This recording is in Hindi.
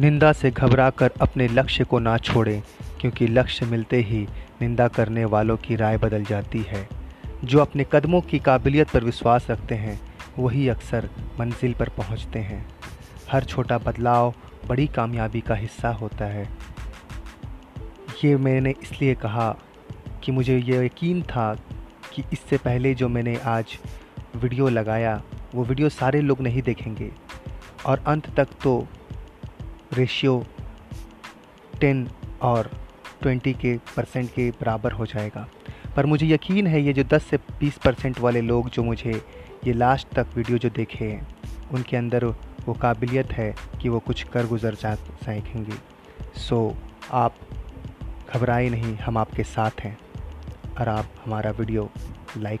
निंदा से घबराकर अपने लक्ष्य को ना छोड़ें, क्योंकि लक्ष्य मिलते ही निंदा करने वालों की राय बदल जाती है। जो अपने कदमों की काबिलियत पर विश्वास रखते हैं, वही अक्सर मंजिल पर पहुँचते हैं। हर छोटा बदलाव बड़ी कामयाबी का हिस्सा होता है। ये मैंने इसलिए कहा कि मुझे ये यकीन था कि इससे पहले जो मैंने आज वीडियो लगाया, वो वीडियो सारे लोग नहीं देखेंगे, और अंत तक तो रेशियो टेन और ट्वेंटी के परसेंट के बराबर हो जाएगा। पर मुझे यकीन है ये जो 10 से 20 परसेंट वाले लोग जो मुझे ये लास्ट तक वीडियो जो देखे हैं, उनके अंदर वो काबिलियत है कि वो कुछ कर गुजर जा सकेंगे। सो आप घबराए नहीं, हम आपके साथ हैं और आप हमारा वीडियो लाइक